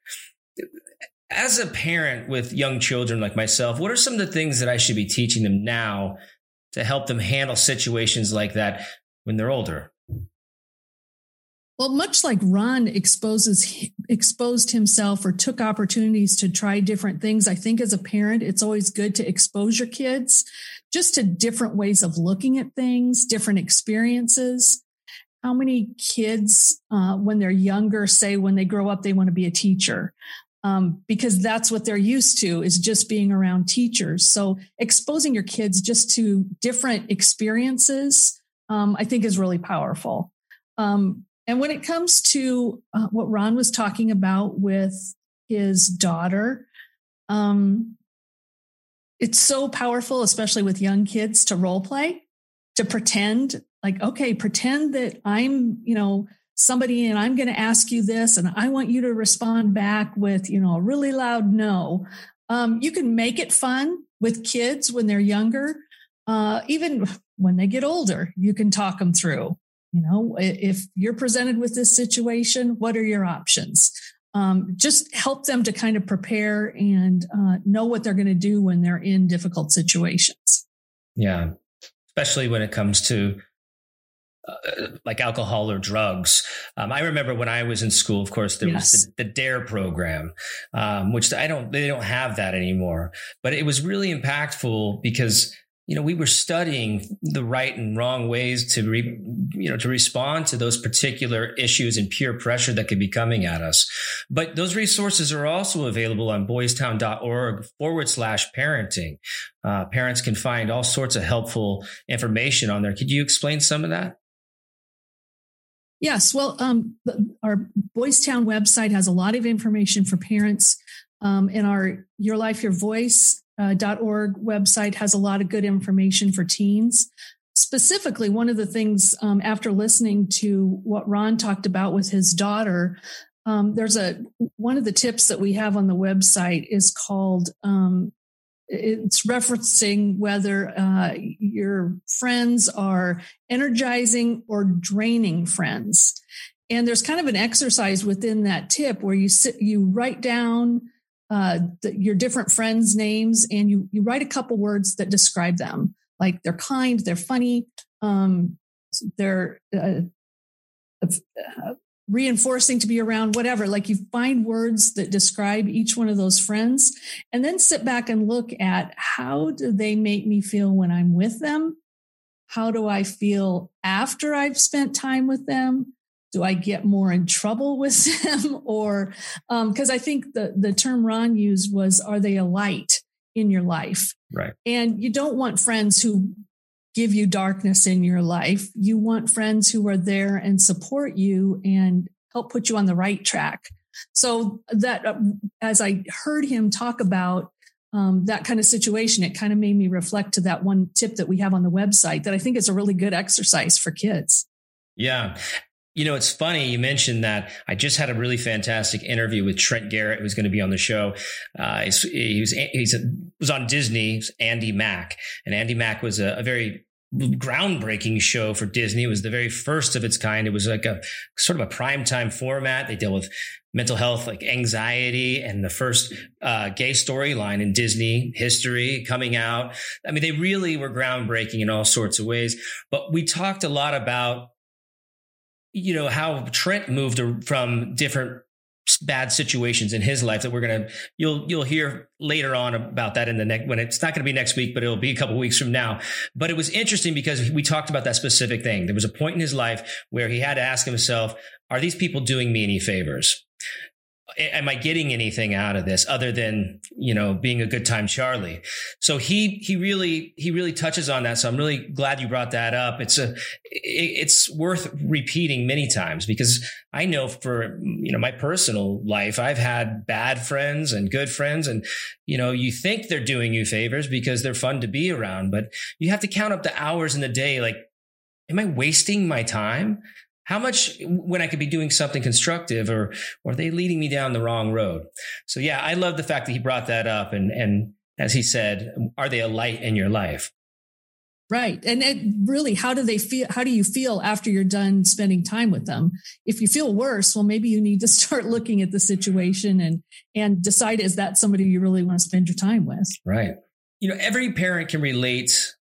As a parent with young children like myself, what are some of the things that I should be teaching them now to help them handle situations like that when they're older? Well, much like Ron exposes exposed himself or took opportunities to try different things, I think as a parent, it's always good to expose your kids just to different ways of looking at things, different experiences. How many kids, uh, when they're younger, say when they grow up they want to be a teacher? Um, because that's what they're used to is just being around teachers. So exposing your kids just to different experiences, um, I think is really powerful. Um, and when it comes to uh, what Ron was talking about with his daughter, um, it's so powerful, especially with young kids, to role play, to pretend like, okay, pretend that I'm, you know, somebody and I'm going to ask you this and I want you to respond back with, you know, a really loud no. Um, you can make it fun with kids when they're younger. Uh, even when they get older, you can talk them through you know if you're presented with this situation what are your options um, just help them to kind of prepare and uh, know what they're going to do when they're in difficult situations yeah especially when it comes to uh, like alcohol or drugs. Um, I remember when I was in school, of course, there yes. was the, the, DARE program, um, which I don't, they don't have that anymore, but it was really impactful because you know, we were studying the right and wrong ways to, re, you know, to respond to those particular issues and peer pressure that could be coming at us. But those resources are also available on boystown.org forward slash parenting. Uh, parents can find all sorts of helpful information on there. Could you explain some of that? Yes. Well, um, our Boystown website has a lot of information for parents. Um, our Your Life, Your Voice uh, .org website has a lot of good information for teens. Specifically, one of the things um, after listening to what Ron talked about with his daughter, um, there's a one of the tips that we have on the website is called um, it's referencing whether uh, your friends are energizing or draining friends and there's kind of an exercise within that tip where you sit you write down uh, the, your different friends names and you you write a couple words that describe them like they're kind they're funny um, they're uh, uh, reinforcing to be around, whatever. Like you find words that describe each one of those friends and then sit back and look at how do they make me feel when I'm with them? How do I feel after I've spent time with them? Do I get more in trouble with [LAUGHS] them? or because um, I think the, the term Ron used was, are they a light in your life? Right. And you don't want friends who give you darkness in your life. You want friends who are there and support you and help put you on the right track. So that uh, as I heard him talk about um, that kind of situation, it kind of made me reflect to that one tip that we have on the website that I think is a really good exercise for kids. Yeah. You know, it's funny you mentioned that. I just had a really fantastic interview with Trent Garrett, who's going to be on the show. Uh, he was he was on Disney, Andi Mack, and Andi Mack was a, a very groundbreaking show for Disney. It was the very first of its kind. It was like a sort of a primetime format. They deal with mental health, like anxiety, and the first uh, gay storyline in Disney history coming out. I mean, they really were groundbreaking in all sorts of ways. But we talked a lot about, you know, how Trent moved from different bad situations in his life that we're gonna you'll you'll hear later on about that in the next when it's not gonna be next week, but it'll be a couple weeks from now. But it was interesting because we talked about that specific thing. There was a point in his life where he had to ask himself, are these people doing me any favors? Am I getting anything out of this other than, you know, being a good time Charlie? So he, he really, he really touches on that. So I'm really glad you brought that up. It's a, it's worth repeating many times because I know for, you know, my personal life, I've had bad friends and good friends and, you know, you think they're doing you favors because they're fun to be around, but you have to count up the hours in the day. Like, am I wasting my time? How much when I could be doing something constructive or, or are they leading me down the wrong road? So yeah, I love the fact that he brought that up. And, and as he said, are they a light in your life? Right. And it really, how do they feel? How do you feel after you're done spending time with them? If you feel worse, well, maybe you need to [LAUGHS] start looking at the situation and, and decide, is that somebody you really want to spend your time with? Right. You know, every parent can relate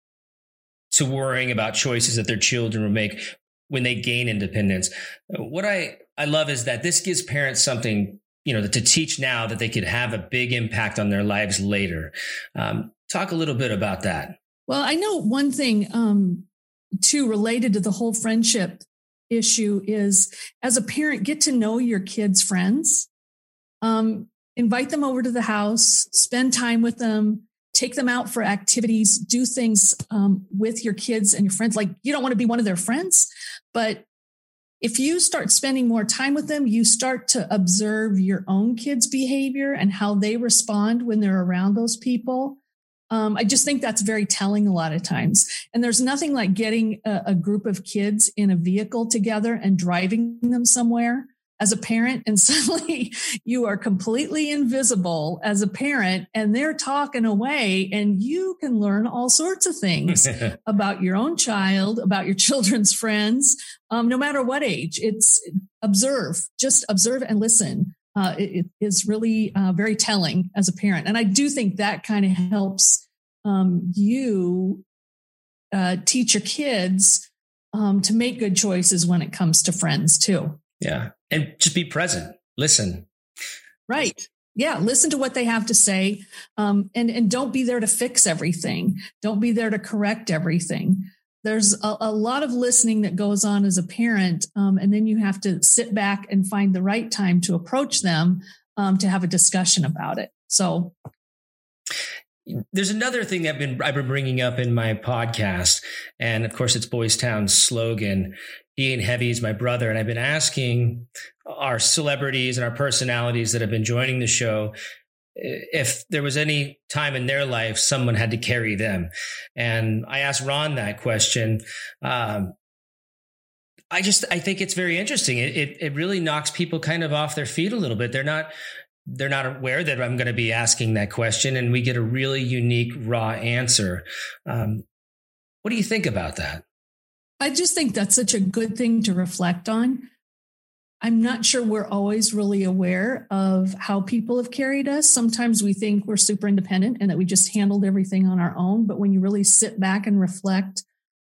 to worrying about choices that their children will make when they gain independence. What I, I love is that this gives parents something, you know, to teach now that they could have a big impact on their lives later. Um, talk a little bit about that. Well, I know one thing, um, too, related to the whole friendship issue is as a parent, get to know your kids' friends. Um, invite them over to the house, spend time with them, take them out for activities, do things um, with your kids and your friends. Like you don't want to be one of their friends, but if you start spending more time with them, you start to observe your own kids' behavior and how they respond when they're around those people. Um, I just think that's very telling a lot of times. And there's nothing like getting a, a group of kids in a vehicle together and driving them somewhere as a parent and [LAUGHS] suddenly you are completely invisible as a parent and they're talking away and you can learn all sorts of things [LAUGHS] about your own child about your children's friends um, no matter what age. It's observe just observe and listen. Uh, it, it is really uh, very telling as a parent and i do think that kind of helps um, you uh, teach your kids um, to make good choices when it comes to friends too yeah. And just be present, listen. Right. Yeah. Listen to what they have to say. Um, and, and don't be there to fix everything. Don't be there to correct everything. There's a, a lot of listening that goes on as a parent. Um, and then you have to sit back and find the right time to approach them um, to have a discussion about it. So there's another thing I've been I've been bringing up in my podcast, and of course it's Boys Town's slogan. He ain't heavy is my brother, and I've been asking our celebrities and our personalities that have been joining the show if there was any time in their life someone had to carry them. And I asked Ron that question. Um, I just I think it's very interesting. It, it, it really knocks people kind of off their feet a little bit. They're not they're not aware that I'm going to be asking that question, and we get a really unique raw answer. Um, what do you think about that? I just think that's such a good thing to reflect on. I'm not sure we're always really aware of how people have carried us. Sometimes we think we're super independent and that we just handled everything on our own. But when you really sit back and reflect,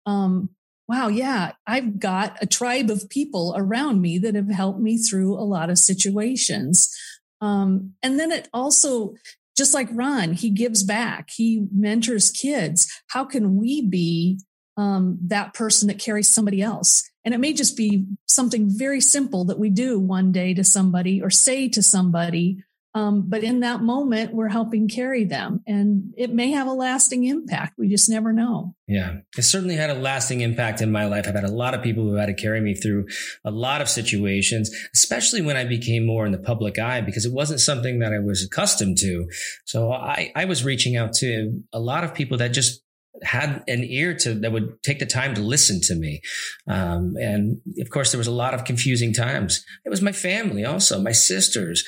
um, wow, yeah, I've got a tribe of people around me that have helped me through a lot of situations. Um, and then it also, just like Ron, he gives back, he mentors kids. How can we be um, that person that carries somebody else? And it may just be something very simple that we do one day to somebody or say to somebody. Um, but in that moment, we're helping carry them and it may have a lasting impact. We just never know. Yeah. It certainly had a lasting impact in my life. I've had a lot of people who had to carry me through a lot of situations, especially when I became more in the public eye because it wasn't something that I was accustomed to. So I, I was reaching out to a lot of people that just had an ear to that would take the time to listen to me. Um, and of course, there was a lot of confusing times. It was my family also, my sisters.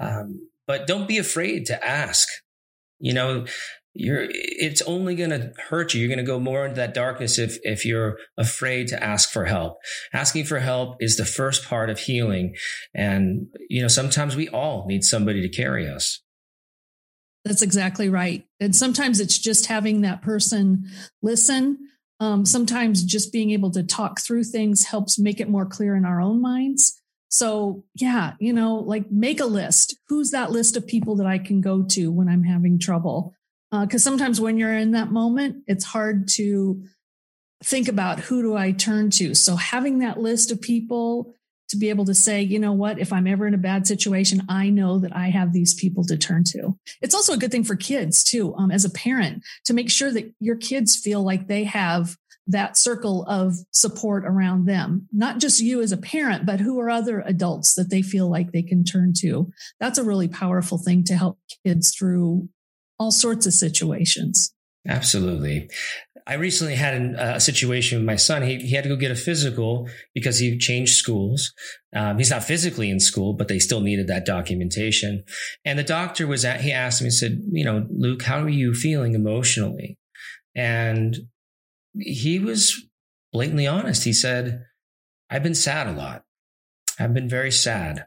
Um, but don't be afraid to ask. You know, you're it's only going to hurt you you're going to go more into that darkness if if you're afraid to ask for help asking for help is the first part of healing and you know sometimes we all need somebody to carry us that's exactly right. And sometimes it's just having that person listen. Um, sometimes just being able to talk through things helps make it more clear in our own minds. So, yeah, you know, like make a list. Who's that list of people that I can go to when I'm having trouble? Because uh, sometimes when you're in that moment, it's hard to think about who do I turn to. So, having that list of people to be able to say, you know what, if I'm ever in a bad situation, I know that I have these people to turn to. It's also a good thing for kids too, um, as a parent, to make sure that your kids feel like they have that circle of support around them, not just you as a parent, but who are other adults that they feel like they can turn to. That's a really powerful thing to help kids through all sorts of situations. Absolutely. I recently had an, a situation with my son. He, he had to go get a physical because he changed schools. Um, he's not physically in school, but they still needed that documentation. And the doctor was at, he asked me, he said, you know, Luke, how are you feeling emotionally? And he was blatantly honest. He said, I've been sad a lot. I've been very sad.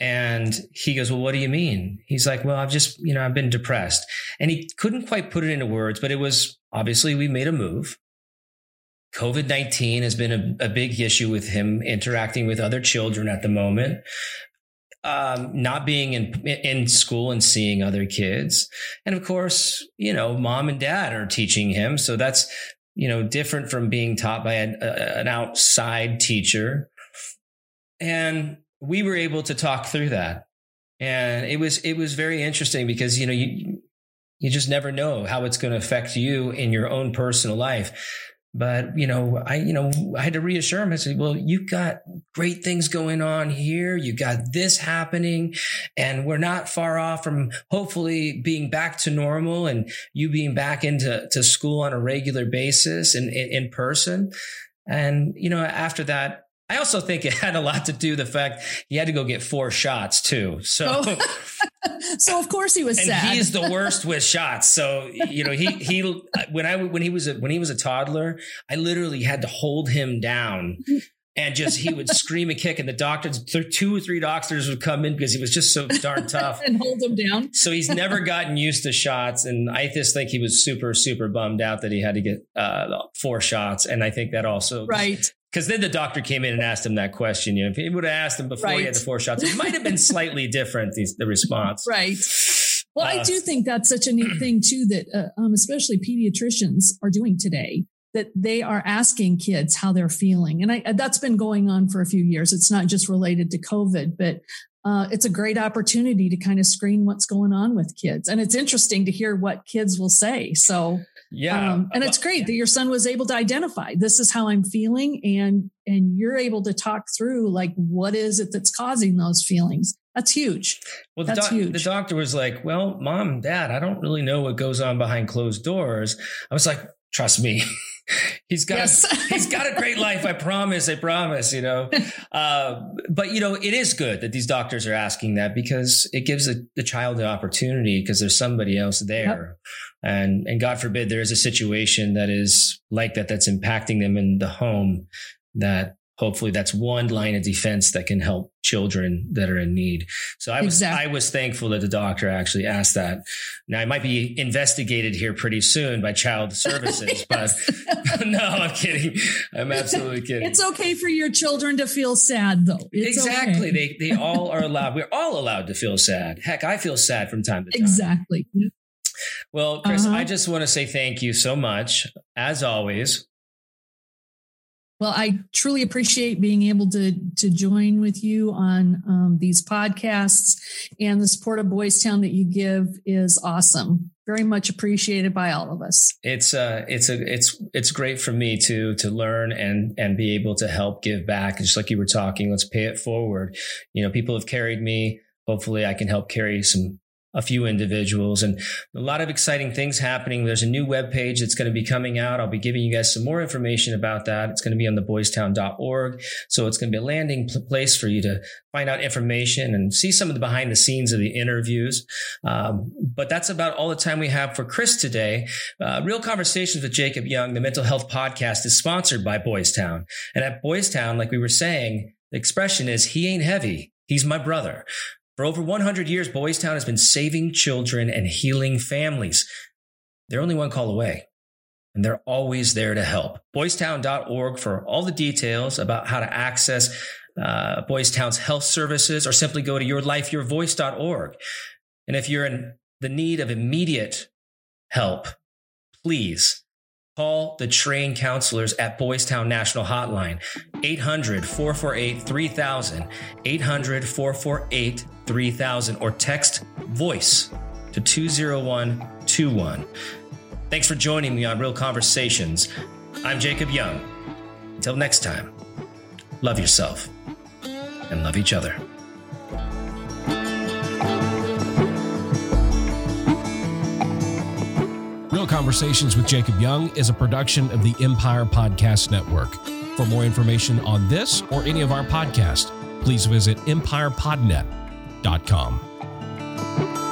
And he goes, Well, what do you mean? He's like, Well, I've just, you know, I've been depressed. And he couldn't quite put it into words, but it was obviously we made a move. COVID 19 has been a, a, big issue with him interacting with other children at the moment. Um, not being in in school and seeing other kids, and of course, you know, mom and dad are teaching him, so that's you know different from being taught by an, an outside teacher. And we were able to talk through that, and it was it was very interesting because you know you you just never know how it's going to affect you in your own personal life. But, you know, I, you know, I had to reassure him. I said, well, you've got great things going on here. You got this happening and we're not far off from hopefully being back to normal and you being back into to school on a regular basis and in, in person. And, you know, after that, I also think it had a lot to do the fact he had to go get four shots too. So, oh. [LAUGHS] so of course he was and sad. He's the [LAUGHS] worst with shots. So you know he he when I when he was a, when he was a toddler, I literally had to hold him down. And just he would scream and kick, and the doctors, two or three doctors would come in because he was just so darn tough [LAUGHS] and hold him down. so he's never gotten used to shots, and I just think he was super, super bummed out that he had to get uh, four shots, and I think that also right because then the doctor came in and asked him that question. You know, if he would have asked him before right. he had the four shots, it might have been slightly different. The, the response, [LAUGHS] right? Well, uh, I do think that's such a neat [CLEARS THROAT] thing too that uh, um, especially pediatricians are doing today. That they are asking kids how they're feeling, and I, that's been going on for a few years. It's not just related to COVID, but uh, it's a great opportunity to kind of screen what's going on with kids, and it's interesting to hear what kids will say. So yeah. Um, and it's great that your son was able to identify this is how I'm feeling and and you're able to talk through like what is it that's causing those feelings. That's huge. Well, that's the, huge. the doctor was like, "Well, mom, dad, I don't really know what goes on behind closed doors." I was like, "Trust me." [LAUGHS] he's got yes. a, [LAUGHS] he's got a great life. I promise. I promise. You know, [LAUGHS] uh, but you know, it is good that these doctors are asking that because it gives the, the child the opportunity because there's somebody else there, yep. And and God forbid there is a situation that is like that that's impacting them in the home that hopefully that's one line of defense that can help children that are in need. So I was exactly. I was thankful that the doctor actually asked that. Now I might be investigated here pretty soon by child [LAUGHS] services, but [LAUGHS] no, I'm kidding. I'm absolutely kidding. It's okay for your children to feel sad though. It's exactly. Okay. They they all are allowed. We're all allowed to feel sad. Heck, I feel sad from time to time. Exactly. Well, Chris, uh-huh. I just want to say thank you so much, as always, well, I truly appreciate being able to to join with you on um, these podcasts, and the support of Boys Town that you give is awesome. Very much appreciated by all of us. It's uh, it's a it's it's great for me to to learn and and be able to help give back. Just like you were talking, let's pay it forward. You know, people have carried me. Hopefully, I can help carry some a few individuals and a lot of exciting things happening. There's a new web page that's going to be coming out. I'll be giving you guys some more information about that. It's going to be on the boystown.org. So it's going to be a landing place for you to find out information and see some of the behind the scenes of the interviews. Um, but that's about all the time we have for Chris today. Uh, Real Conversations with Jacob Young, the mental health podcast is sponsored by Boys Town. And at Boys Town, like we were saying, the expression is he ain't heavy. He's my brother. For over 100 years, Boys Town has been saving children and healing families. They're only one call away, and they're always there to help. BoysTown.org for all the details about how to access uh, Boys Town's health services, or simply go to yourlifeyourvoice.org. And if you're in the need of immediate help, please Call the trained counselors at Boys Town National Hotline, 800 448 3000, 800 448 3000, or text VOICE to 20121. Thanks for joining me on Real Conversations. I'm Jacob Young. Until next time, love yourself and love each other. Real Conversations with Jacob Young is a production of the Empire Podcast Network. For more information on this or any of our podcasts, please visit empirepodnet.com.